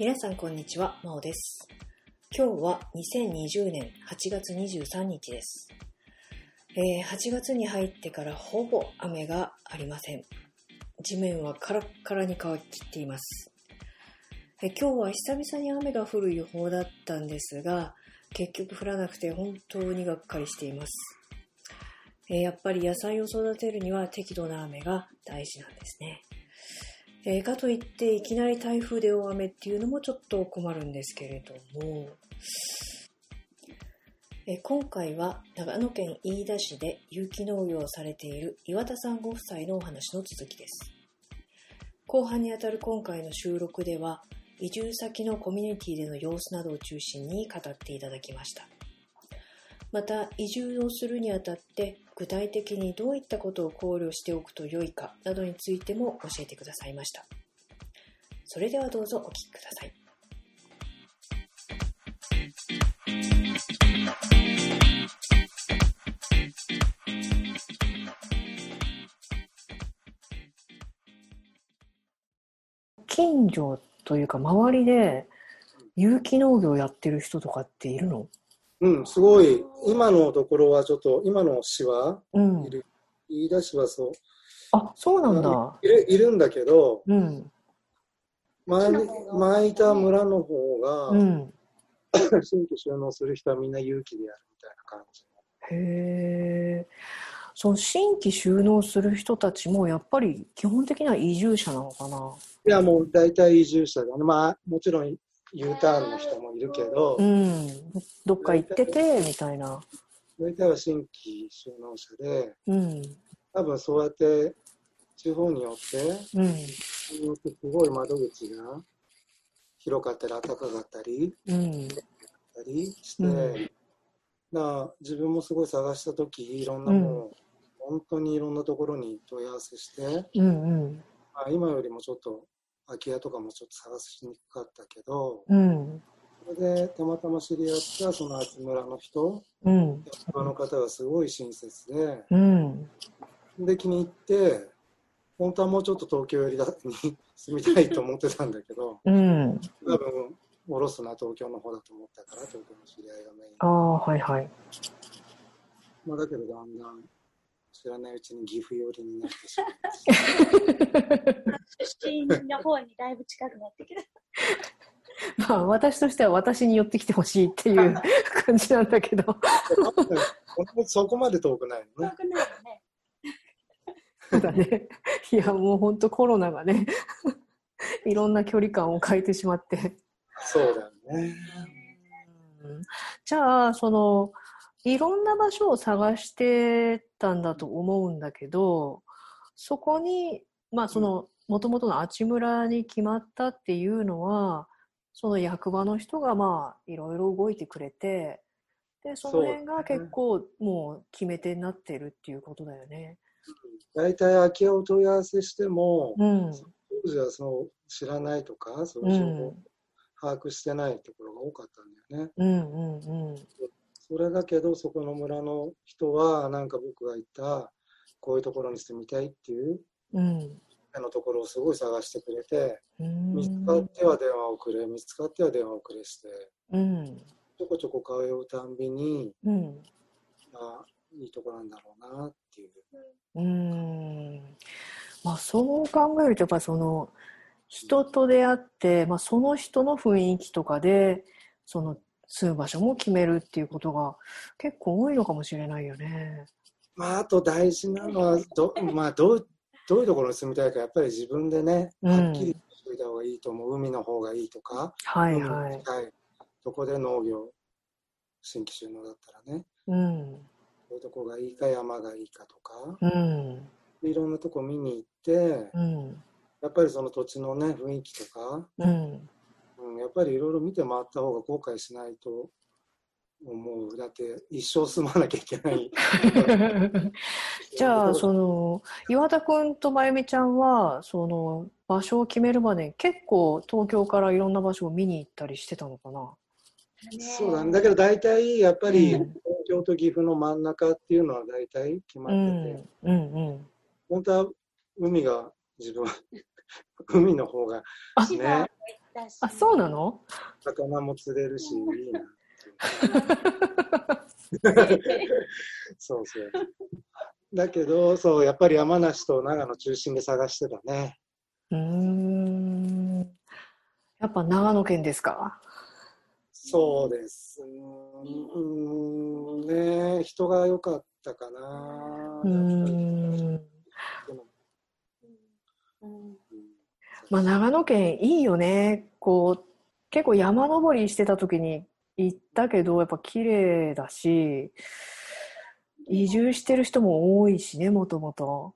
皆さんこんにちは、まおです。今日は2020年8月23日です。えー8月に入ってからほぼ雨がありません。地面はカラッカラに乾ききっています。えー今日は久々に雨が降る予報だったんですが、結局降らなくて本当にがっかりしています。えーやっぱり野菜を育てるには適度な雨が大事なんですね。えーかといっていきなり台風で大雨っていうのもちょっと困るんですけれども、えー今回は長野県飯田市で有機農業をされている岩田さんご夫妻のお話の続きです。後半にあたる今回の収録では移住先のコミュニティでの様子などを中心に語っていただきました。また移住をするにあたって具体的にどういったことを考慮しておくと良いかなどについても教えてくださいました。それではどうぞお聞きください。近所というか周りで有機農業やってる人とかっているの？うん、すごい、今のところはちょっと、今の市は、うんいる、飯田市はそう、あそうなんだいるいるんだけど、うん前に前いた村の方が、うん新規収納する人はみんな勇気でやるみたいな感じ。へえ。その新規収納する人たちもやっぱり基本的には移住者なのかな。いや、もう大体移住者だね。まあ、もちろん U ターンの人もいるけど、うん。どっか行っててみたいな。大体は新規収納者で、うん。多分そうやって地方によって、うん。すごい窓口が広かったり暖かかったり、うん。たりして、うんだ自分もすごい探した時いろんなもう、本当にいろんなところに問い合わせして、うん。うん。まあ、今よりもちょっと空き家とかもちょっと探しにくかったけどうん。それでたまたま知り合ったその厚村の人うん。あの方がすごい親切でうん。で気に入って本当はもうちょっと東京寄りだに住みたいと思ってたんだけどうん。多分下ろすな東京の方だと思ったから東京の知り合いがメインああ、はいはい。まあ、だけどだんだん知らないうちに岐阜寄りになってしまって出身の方にだいぶ近くなってきた。まあ私としては私に寄ってきてほしいっていう感じなんだけど。そこまで遠くないのね。遠くないよね。そうだね。いやもう本当コロナがね、いろんな距離感を変えてしまって。そうだよね。うんじゃあそのいろんな場所を探してたんだと思うんだけどそこにまあそのもともとの阿智村に決まったっていうのはその役場の人がまあいろいろ動いてくれてでその辺が結構もう決め手になってるっていうことだよね。大体空き家を問い合わせしても、うん。当時はその知らないとか、そういう情報を把握してないところが多かったんだよね。うんうんうんそれだけど、そこの村の人は、なんか僕が言った、こういうところに住みたいっていううんあのところをすごい探してくれて、うん。見つかっては電話をくれ、見つかっては電話をくれして、うんちょこちょこ通うたんびに、うん。あいいとこなんだろうなっていう。うーん。まあそう考えるとやっぱその人と出会って、まあ、その人の雰囲気とかでその住む場所も決めるっていうことが結構多いのかもしれないよね。まあ、あと大事なのはど、まあ、どうどういうところに住みたいか、やっぱり自分でね、うん。はっきりしておいた方がいいと思う、海の方がいいとか、海はいはい。に近いそこで農業、新規収納だったらね、うん。どういうとこがいいか、山がいいかとか、うん。いろんなとこ見に行って、うん。やっぱりその土地のね、雰囲気とか、うんうん、やっぱりいろいろ見て回った方が後悔しないと思う。だって、一生住まなきゃいけない。じゃあその岩田君とまゆみちゃんはその場所を決めるまで結構東京からいろんな場所を見に行ったりしてたのかな？そうだね。だけど大体やっぱりうん東京と岐阜の真ん中っていうのは大体決まうってて、んうんうん本当は海が自分は海の方があ千葉行っ私。あ、そうなの？魚も釣れるし、いいな。そうそう。だけど、そう、やっぱり山梨と長野中心で探してたね。うーん。やっぱ長野県ですか？そうです。うーん、ね人が良かったかな。うんまあ長野県いいよね。こう、結構山登りしてた時に行ったけど、やっぱ綺麗だし、移住してる人も多いしね、もともと。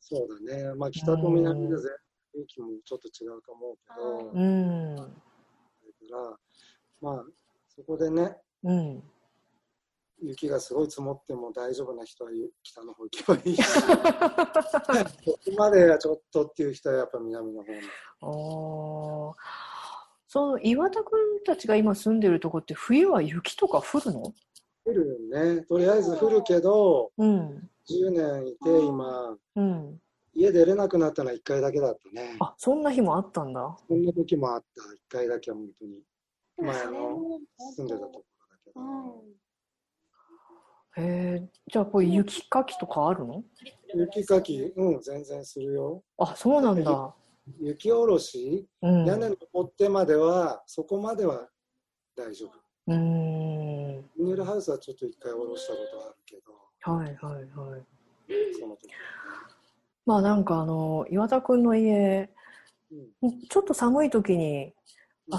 そうだね。まあ、北と南で全然雰囲気もちょっと違うと思うけど、うだん。から、まあ、そこでね、うん。雪がすごい積もっても大丈夫な人は北の方行けばいいし、ここまではちょっとっていう人はやっぱ南の方に。おーその岩田君たちが今住んでるとこって冬は雪とか降るの？降るね。とりあえず降るけど、うん。10年いて今、うん。家出れなくなったのは1回だけだったね。あ、そんな日もあったんだ。そんな時もあった。1回だけは本当に。前の住んでたところだけど。うんへえ、じゃあこう雪かきとかあるの？雪かき、うん、全然するよ。あ、そうなんだ。雪下ろし、うん。屋根登ってまでは、そこまでは大丈夫。うーん。ビニールハウスはちょっと一回下ろしたことはあるけど、はいはいはい。その時はまあなんかあの、岩田くんの家、ね。ちょっと寒い時に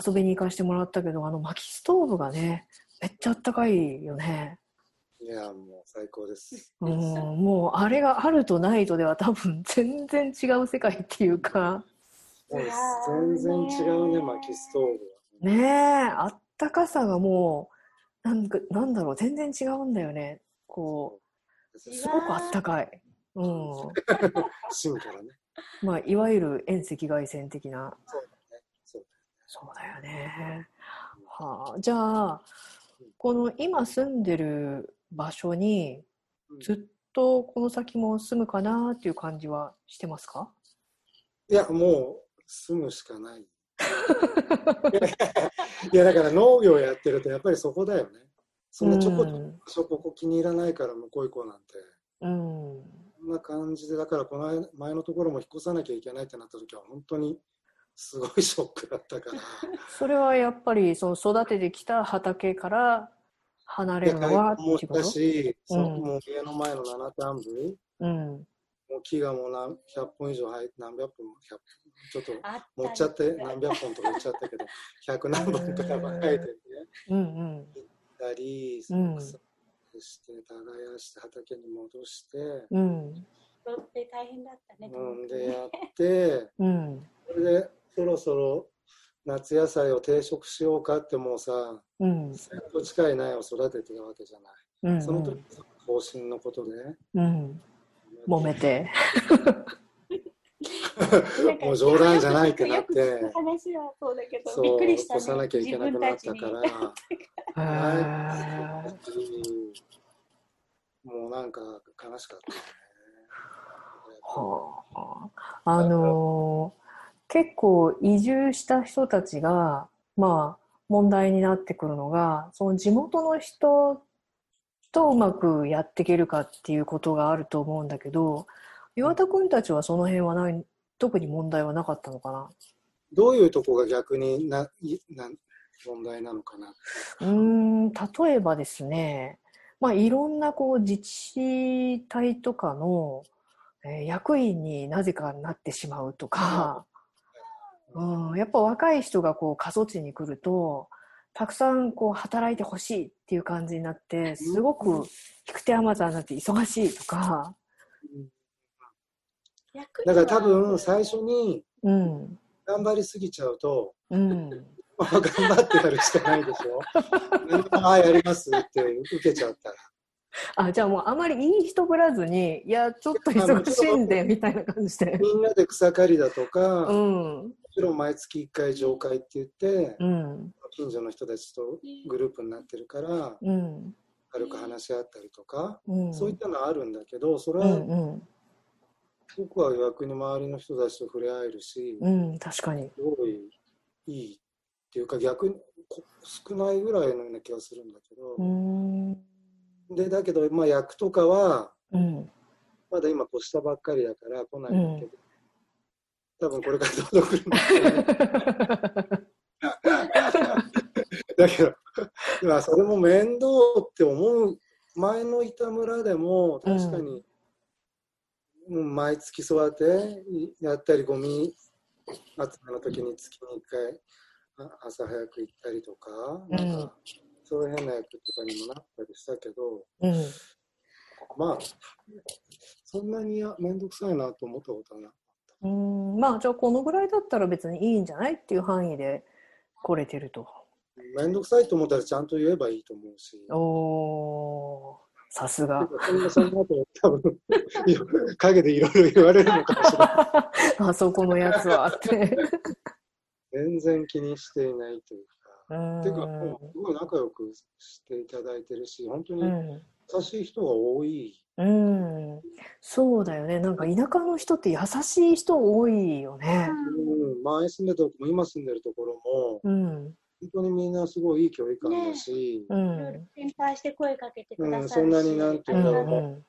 遊びに行かせてもらったけど、あの薪ストーブがね、めっちゃあったかいよね。うん、いや、もう最高です。うん、もうあれがあるとないとでは多分全然違う世界っていうか、全然違うね、薪ストーブは。ねえ、あったかさがもう、なんか、なんだろう、全然違うんだよね。こう、すごくあったかい。うん。芯からね。まあ、いわゆる遠赤外線的な。そうだね。そうそうだよね。はあ、じゃあ、この今住んでる場所にうんずっとこの先も住むかなっていう感じはしてますか？いや、もう住むしかない。いや、だから農業やってるとやっぱりそこだよね。そんなちょこちょこここ気に入らないから向こう行こうなんて。うん。こんな感じで、だからこの前のところも引っ越さなきゃいけないってなった時は本当にすごいショックだったから。それはやっぱりその育ててきた畑から離れるのはもってこと？したし、そのうんもう家の前の七段部、うん。もう木がもう何百本以上生え何百本も100ちょっと持っちゃって何百本とか言っちゃったけど、100何本とか生えてて、うんうん。たり、うん草して、耕して、畑に戻して、うん。ロって大変だったね。うん、でやって、うん。それでそろそろ夏野菜を定食しようかってもうさ、うん。1000個近い苗を育ててたわけじゃない。うん。その時、方針のことで、うん。揉めて。もう冗談じゃないってなって話はそうだけど、びっくりした、ね。越さなきゃいけなくなったから、もうなんか悲しかったよね。はあ、あのー結構移住した人たちがまあ問題になってくるのがその地元の人とうまくやっていけるかっていうことがあると思うんだけど岩田君たちはその辺はない特に問題はなかったのかな？どういうとこが逆にないな問題なのかな？うーん例えばですね、まあ、いろんなこう自治体とかの、えー役員になぜかなってしまうとか、うん、やっぱ若い人がこう過疎地に来るとたくさんこう働いてほしいっていう感じになってすごく引く手あまたになって忙しいとか、だから多分最初にうん。頑張りすぎちゃうと、うん、まあ、頑張ってやるしかないでしょ。ああ、やりますって受けちゃったら。あじゃあもうあまりいい人ぶらずにいやちょっと忙しいんでみたいな感じで。みんなで草刈りだとか、うもんちろん毎月1回上会って言って、うん近所の人たちとグループになってるから、うん。軽く話し合ったりとか、うん。そういったのはあるんだけど、それうはんうん僕は逆に周りの人たちと触れ合えるし、うん、確かに。すごいいいっていうか逆にこ少ないぐらいのような気がするんだけど、うん。でだけど、まあ、役とかはうん。まだ今越したばっかりだから来ないんだけど、多分これから届くんだけど だけど、まあ、それも面倒って思う前の板村でも確かに、うん、毎月そうやってやったりゴミ集めの時に月に1回あ朝早く行ったりとか,、うんなんかそういう変な役とかにもなったりしたけどうん。まあそんなに面倒くさいなと思ったことはなうん。まあ、じゃあこのぐらいだったら別にいいんじゃないっていう範囲で来れてると。面倒くさいと思ったらちゃんと言えばいいと思うし。おー。さすが。そんなそんなこと多分陰でいろいろ言われるのかもしれない。あそこのやつはって。全然気にしていないというか。うんていうか、もうすごい仲良くしていただいてるし、本当にうん。優しい人が多い。うん。そうだよね。なんか田舎の人って優しい人多いよね。うん、前住んでたとこも今住んでるところも、うん。本当にみんなすごいいい距離感だし、ういろいろん。心配して声かけてくださるし、うんそんなになんてういうんだろううん。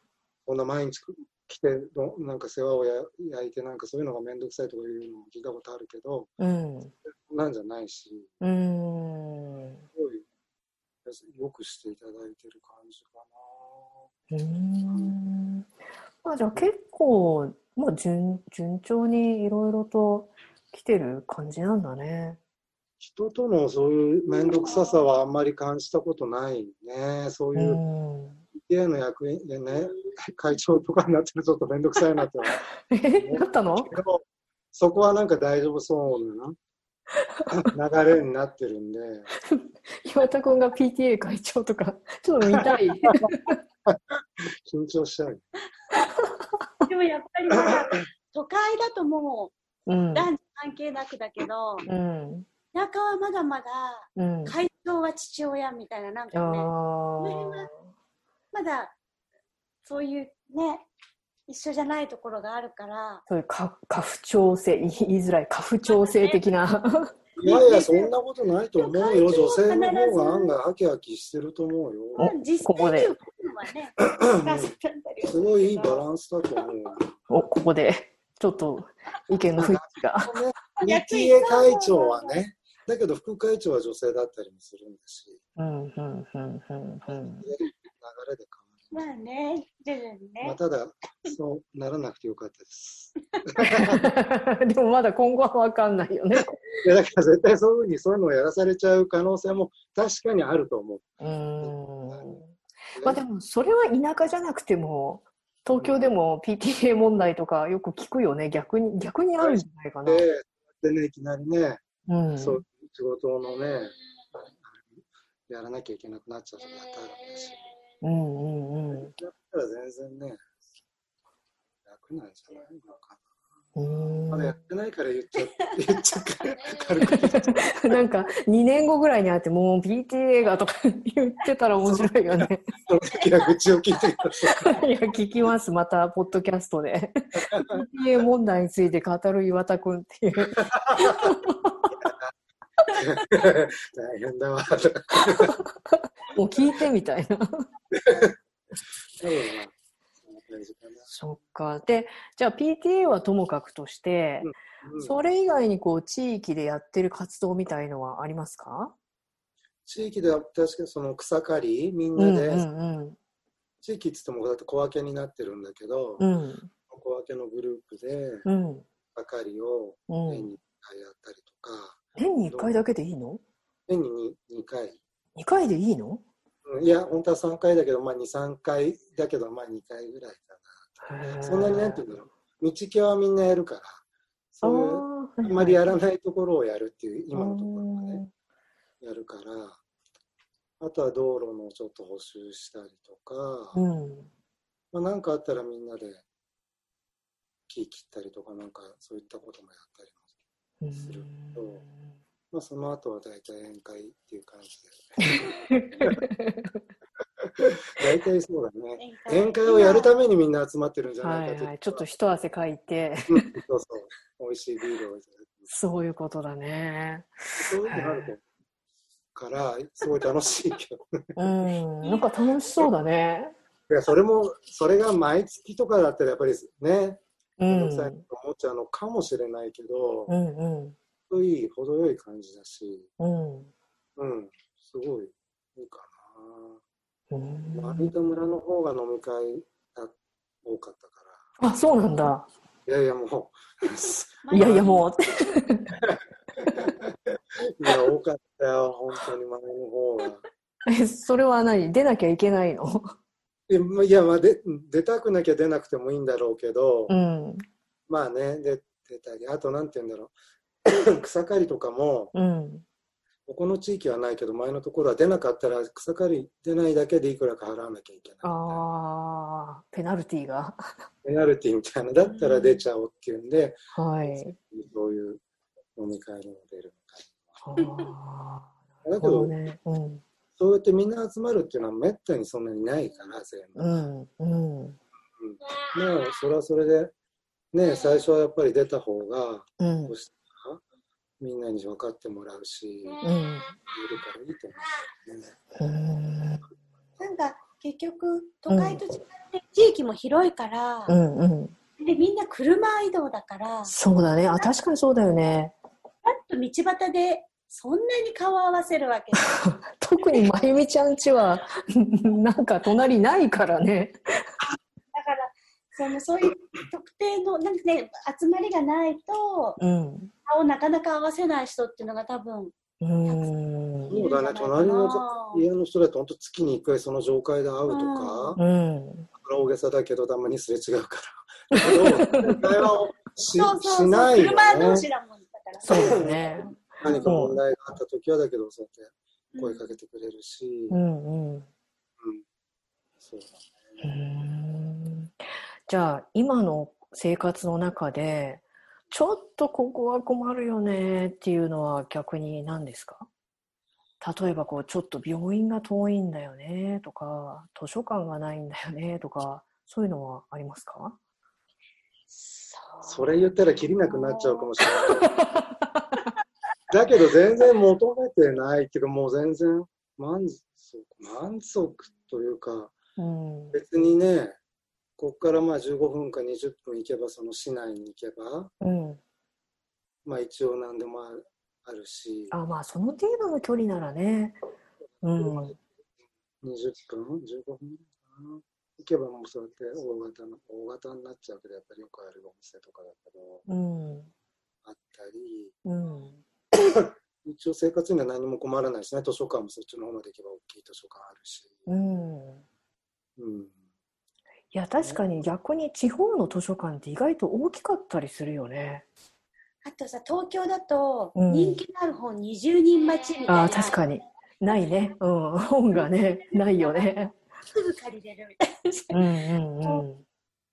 こんな毎日来てど、なんか世話をや焼いて、なんかそういうのがめんどくさいとかいうのも聞いたことあるけど、うん。なんじゃないし、うん。すごいよくしていただいてる感じかうん。まあじゃあ結構、まあ順、順調にいろいろと来てる感じなんだね。人とのそういう面倒くささはあんまり感じたことないね。そうう。いうん PTA の役員でね、会長とかになってるとちょっと面倒くさいなってえ、なったの？そこはなんか大丈夫そうな流れになってるんで、岩田君が PTA 会長とか、ちょっと見たい。緊張しちゃう。でもやっぱり都会だともうんう。男女関係なくだけど、うん。田舎はまだまだうん。会長は父親みたいななんあかね、あ。まだそういうね、一緒じゃないところがあるから、そういうか家父長制、言いづらい、家父長制的な。いやいや、そんなことないと思うよ。女性の方が案外ハキハキしてると思うよ。ここで すごいいいバランスだと思うよ。お、ここで、ちょっと意見の不一致が。ね、PTA 会長はね、だけど副会長は女性だったりもするんだし、うん、うん、うん、うん、うん。流れでまあね、徐々に変わる。まあ、ね。ただ、そうならなくてよかったです。でもまだ今後は分かんないよね。いやだから絶対そういうふうにそういうのをやらされちゃう可能性も確かにあると思う。うーん。まあでも、それは田舎じゃなくても、東京でも PTA 問題とかよく聞くよね。逆に、逆にあるんじゃないかな。ででね、いきなりね、うん。そう仕事のね、やらなきゃいけなくなっちゃうとかあるんだし、うんうんうん。だったら全然ね、楽なんじゃないのかな。まだやってないから言っちゃ言っちゃなんか2年後ぐらいに会ってもう PTA がとか言ってたら面白いよね。その時は愚痴を聞いてください。いや、聞きます。また、ポッドキャストで。PTA 問題について語る岩田くんっていう。大変だわ。もう聞いてみたいな。そっか。で、じゃあ PTA はともかくとして、うんそれ以外にこう、地域でやってる活動みたいのはありますか？地域では確かにその草刈りみんうんなで、うん地域っつってもこうやって小分けになってるんだけど、うん。うん。小分けのグループでうん。草刈りをうん。年に1回やったりとか、年に1回だけでいいの？年に 2, 回。?2 回でいいの？うんいや、本当は3回だけど、まあ2、3回だけど、まあ2回ぐらいかな。そんなになんていうんだろう。道系はみんなやるから、そういう、ああんまりやらないところをやるっていう、今のところはね、やるから、あとは道路のちょっと補修したりとか、うん。まあ、なんかあったらみんなで木切ったりとか、なんかそういったこともやったりも。うん。するとまあその後は大体宴会っていう感じで。大体そうだね。宴会をやるためにみんな集まってるんじゃないかはいはい。ちょっと一汗かいて。うんそうそう。美味しいビールをいただきそういうことだね。そういうのがあるから、すごい楽しいけど。うん。なんか楽しそうだね。いや、それも、それが毎月とかだったらやっぱりね、うん。めんどくさいと思っちゃうのかもしれないけど、うんうん。程いい、程よい感じだし、うん。うん、すごいいいかうな。ん丸田村の方が飲み会が多かったかあ、そうなんだ。ら。いやいや、もいやいや、もう。う、いや、多かったよ、本当に前の方が。え、それは何？出なきゃいけないの？いや、まあで、出たくなきゃ出なくてもいいんだろうけど、うん。まあね、で出たり、あとなんて言うんだろう、草刈りとかも、うん。ここの地域はないけど、前のところは出なかったら、草刈り出ないだけでいくらか払わなきゃいけない。ああ、ペナルティーが。ペナルティみたいな、だったら出ちゃおうっていうんで、はい。そういう飲み会にも出るああ、みたいな。だなるけどね。うん。そうやってみんな集まるっていうのはめったにそんなにないから、全部。うん。うん。まあ、それはそれで、ね、最初はやっぱり出た方が、うんみんなに分かってもらうし、いるうん。からいいと思うんだよね。うん。なんか結局都会と違って地域も広いから、うん。うん。でみんな車移動だからそうだね。あ、確かにそうだよね。パッと道端でそんなに顔を合わせるわけ 特にまゆみちゃんちは、なんか隣ないからね。だからそのそういう特定のなんかね集まりがないとうん。顔なかなか合わせない人っていうのが多分うん。そうだね、隣の家の人だと本当月に1回その上会で会うとか、うん。大げさだけどたまにすれ違うから。会話をしそうそうそうしないよ車同ね。士だもんだからそうだね。何か問題があった時はだけど、そうやって声かけてくれるし、うんうん。うん。そうだうー。んじゃあ今の生活の中でちょっとここは困るよねっていうのは逆に何ですか？例えばこうちょっと病院が遠いんだよねとか図書館がないんだよねとかそういうのはありますか？それ言ったらきりなくなっちゃうかもしれない。だけど全然求めてないっていうかもう全然満足満足というかうん。別にねここからまあ15分か20分行けばその市内に行けばうん。まあ一応何でもああるし。あまあその程度の距離ならね。うん。20分15分行けばもうそうやって大型の大型になっちゃうけどやっぱりよくあるお店とかだけどうん。あったり。うん 一応生活には何も困らないしね。図書館もそっちの方まで行けば大きい図書館あるし、うん。うん、いや確かに逆に地方の図書館って意外と大きかったりするよね。あとさ東京だとうん。人気のある本20人待ちみたいな、ああ確かに。ないね。うん。本がね ないよね。すぐ借りれるみたいな。うんうん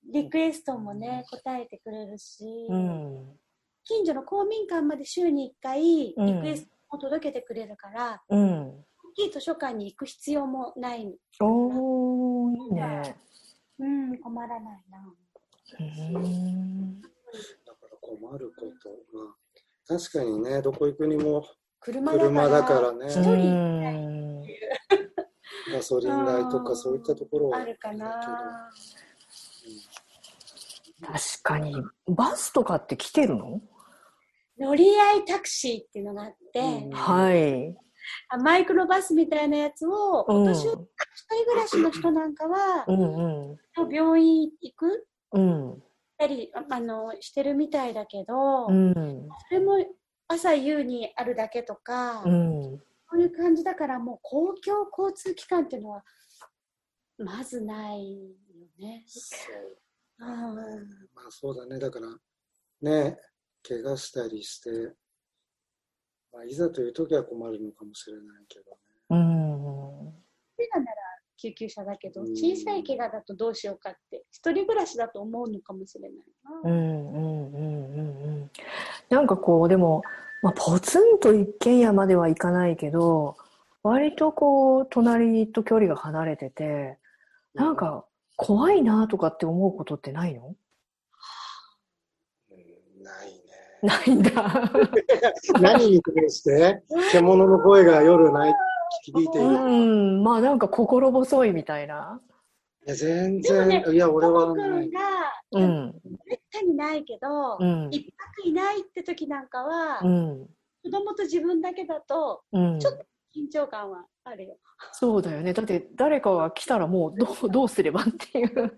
リクエストもね答えてくれるし、うんうん近所の公民館まで週に1回リうん。クエストを届けてくれるから、うん。大きい図書館に行く必要もない。おーいいね。うん困らないな。うん。だから困ることまあ確かにねどこ行くにも車だから車だからね。一人うんガソリン代とうんかそういったところはあるかな。確かにバスとかって来てるの？乗り合いタクシーっていうのがあって、うんはい。あマイクロバスみたいなやつを、うん。お年寄り一人暮らしの人なんかは、うんうん。病院行く？うん。たりああのしてるみたいだけど、うん。それも朝夕にあるだけとか、うん。そういう感じだからもう公共交通機関っていうのはまずないよね。そう。うんまあそうだね。だからね怪我したりして、まあ、いざという時は困るのかもしれないけどね。うん怪我なら救急車だけどうん。小さい怪我だとどうしようかって一人暮らしだと思うのかもしれないな。うんうんうんうんうん。なんかこうでも、まあ、ポツンと一軒家まではいかないけど割とこう隣と距離が離れててなんか怖いなとかって思うことってないのうんないんだ。何に対して？獣の声が夜ない響いている。ういん、まあなんか心細いみたいな。や、全然、ねいや、俺は僕ない。が、うん、めったにないけど、うん、一泊いないって時なんかは、うん、子供と自分だけだとうんちょっと緊張感はあるよ。そうだよね。だって誰かが来たらもうどうどうすればっていう。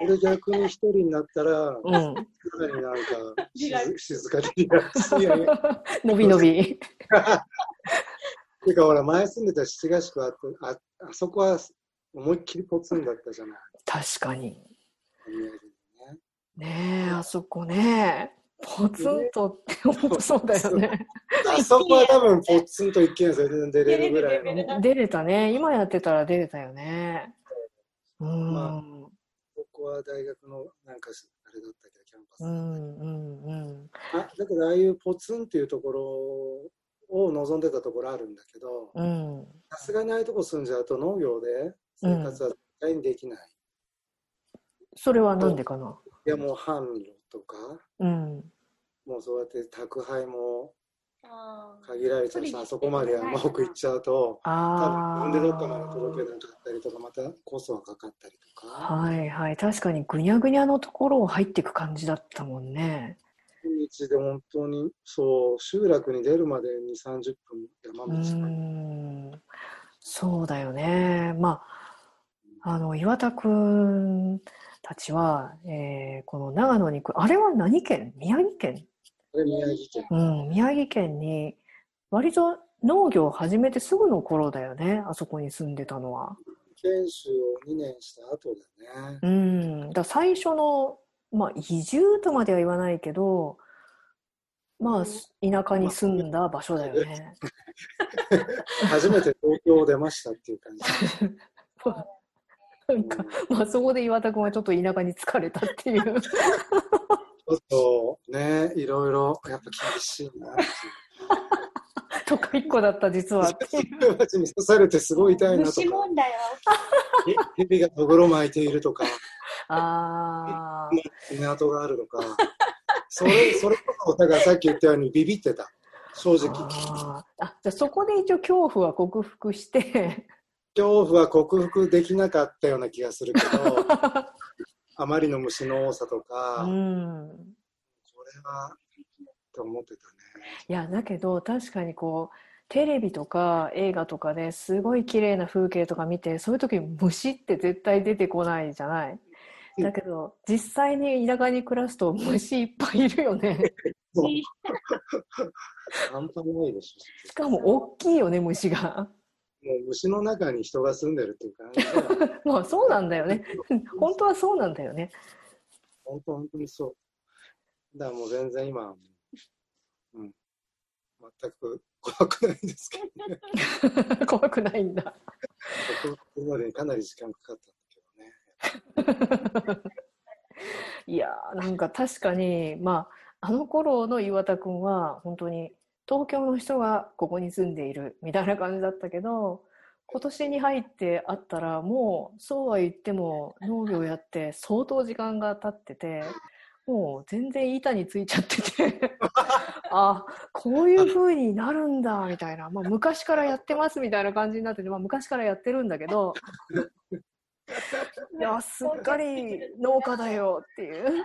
俺逆に一人になったら、うん、かなりなんか静 静かにリラックス。いやいやのびのび。てかほら、前住んでた七ヶ宿あってあ、あそこは思いっきりポツンだったじゃない。確かに。ねねえ、あそこね。ポツンとって本当そうだよね。あそこは多分ポツンと一軒家全然出れるぐらいの。出れたね。今やってたら出れたよね。うん。まここは大学のなんかあれだったけど、キャンパス。うんうんうん。あだからああいうポツンっていうところを望んでたところあるんだけど、うん。さすがにああいうとこ住んじゃうと農業で生活は絶対にできない。それはなんでかな？いやもう販路とか、うん。もうそうやって宅配も限られちゃうし、あそこまで山奥行っちゃうと、多。分自分でどっかまで届けなかったりとか、またコストがかかったりとか、はいはい。確かにぐにゃぐにゃのところを入っていく感じだったもんね。道で本当に、そう、集落に出るまで2、30分山う道。ん。そうだよね。まあ、あの、岩田くんたちは、えーこの長野に来る、あれは何県？宮城県？宮城県。うん、宮城県に、割と農業を始めてすぐの頃だよね。あそこに住んでたのは。研修を2年した後だね。うん。だ最初の、まあ、移住とまでは言わないけど、まあ、田舎に住んだ場所だよね。初めて東京を出ましたっていう感じ。なんか、まあ、そこで岩田君はちょっと田舎に疲れたっていう。っとね、いろいろやっぱ厳しいなっていう。都会っ子だった、実は。人たちに刺されてすごい痛いなとか、虫問題はへ蛇がとぐろ巻いているとか、あ港があるとか、それ、それこそ、だからさっき言ったようにビビってた。正ー直。あー。あ、じゃあそこで一応恐怖は克服して、恐怖は克服できなかったような気がするけど、あまりの虫の多さとか、うこん。れは、って思ってたね。いや、だけど確かにこう、テレビとか映画とかですごい綺麗な風景とか見て、そういう時虫って絶対出てこないじゃない？だけど、実際に田舎に暮らすと虫いっぱいいるよね。しかも大きいよね、虫が。ょ。もう虫の中に人が住んでるっていう感じ。まあそうなんだよね。本当はそうなんだよね。本当、本当にそう。だからもう全然今う、うん、全く怖くないですけどね。怖くないんだ。克服するまでにかなり時間かかったんだけどね。いやーなんか確かに、まあ、あの頃の岩田君は本当に東京の人がここに住んでいるみたいな感じだったけど今年に入って会ったらもうそうは言っても農業やって相当時間が経っててもう全然板についちゃってて あこういう風になるんだみたいな、まあ、昔からやってますみたいな感じになってて、まあ、昔からやってるんだけど いやすっかり農家だよっていう。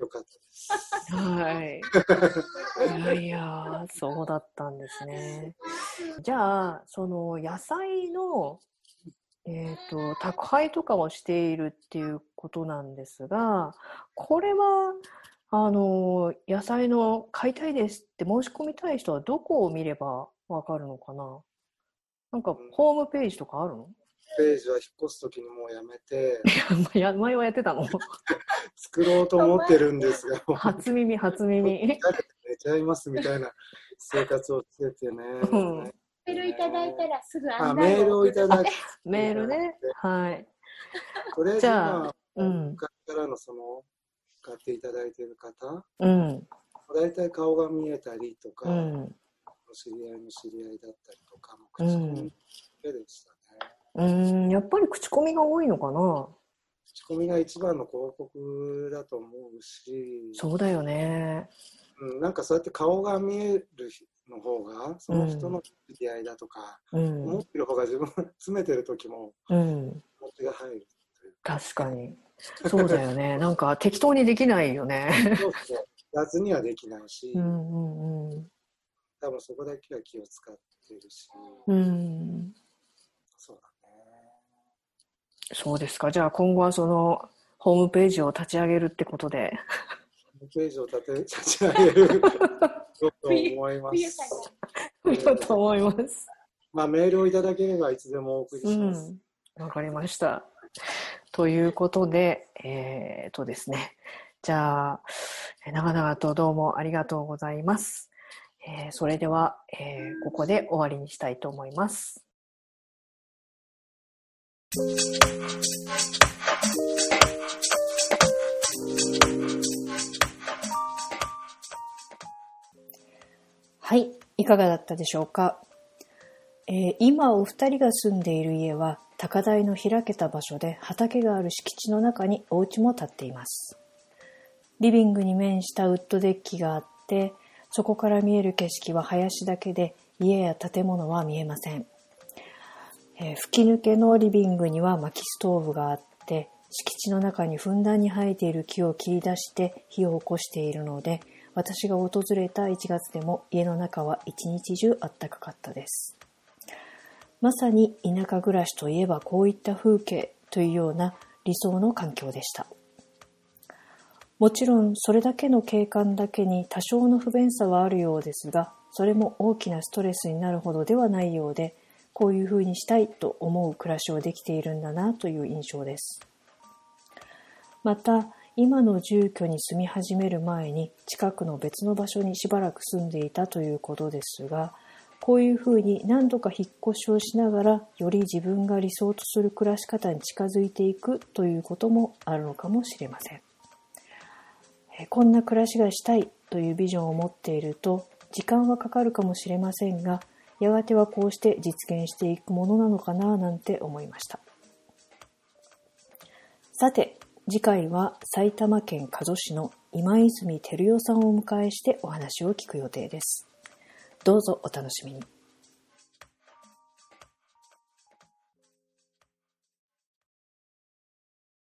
よかったです。はい。いやいや、そうだったんですね。じゃあ、その野菜の、えっ、と、宅配とかをしているっていうことなんですが、これは、あの、野菜の買いたいですって申し込みたい人はどこを見ればわかるのかな？なんか、ホームページとかあるの？ページは引っ越すときにもうやめて、い や前はやってたの？作ろうと思ってるんですが、初耳、初耳。寝ちゃいますみたいな生活をしててね。うんメールいただいたらすぐあ案内メールをいただく。メールね。はい。とりあえずじゃあ今、うん。昔からのその、買っていただいている方、うん。大体顔が見えたりとか、うん。知り合いの知り合いだったりとか、もうん口コミだけでしたね。うーん、やっぱり口コミが多いのかな？口コミが一番の広告だと思うし、そうだよね。うん、なんかそうやって顔が見えるの方が、その人の付き合いだとか、うん思ってる方が自分詰めてる時もうん。気持ちが入る確かに。そうだよね。なんか適当にできないよね。そうそう雑にはできないし、うんうんうん。多分そこだけは気を使ってるし、うん。そうですか。じゃあ今後はそのホームページを立ち上げるってことで。ホームページを立て 立ち上げると思います。とう思います。まあ、メールをいただければいつでもお送りうします。ん。わかりました。ということで、えー、とですね。じゃあ、えー長々とどうもありがとうございます。えーそれでは、えーここで終わりにしたいと思います。はい、いかがだったでしょうか？えー今お二人が住んでいる家は高台の開けた場所で畑がある敷地の中にお家も建っています。リビングに面したウッドデッキがあって、そこから見える景色は林だけで家や建物は見えません。えー吹き抜けのリビングには薪ストーブがあって、敷地の中にふんだんに生えている木を切り出して火を起こしているので、私が訪れた1月でも家の中は一日中あったかかったです。まさに田舎暮らしといえばこういった風景というような理想の環境でした。もちろんそれだけの景観だけに多少の不便さはあるようですが、それも大きなストレスになるほどではないようで、こういう風にしたいと思う暮らしをできているんだなという印象です。また、今の住居に住み始める前に近くの別の場所にしばらく住んでいたということですが、こういうふうに何度か引っ越しをしながらより自分が理想とする暮らし方に近づいていくということもあるのかもしれません。こんな暮らしがしたいというビジョンを持っていると時間はかかるかもしれませんがやがてはこうして実現していくものなのかななんて思いました。さて次回は埼玉県加須市の今泉照代さんをお迎えしてお話を聞く予定です。どうぞお楽しみに。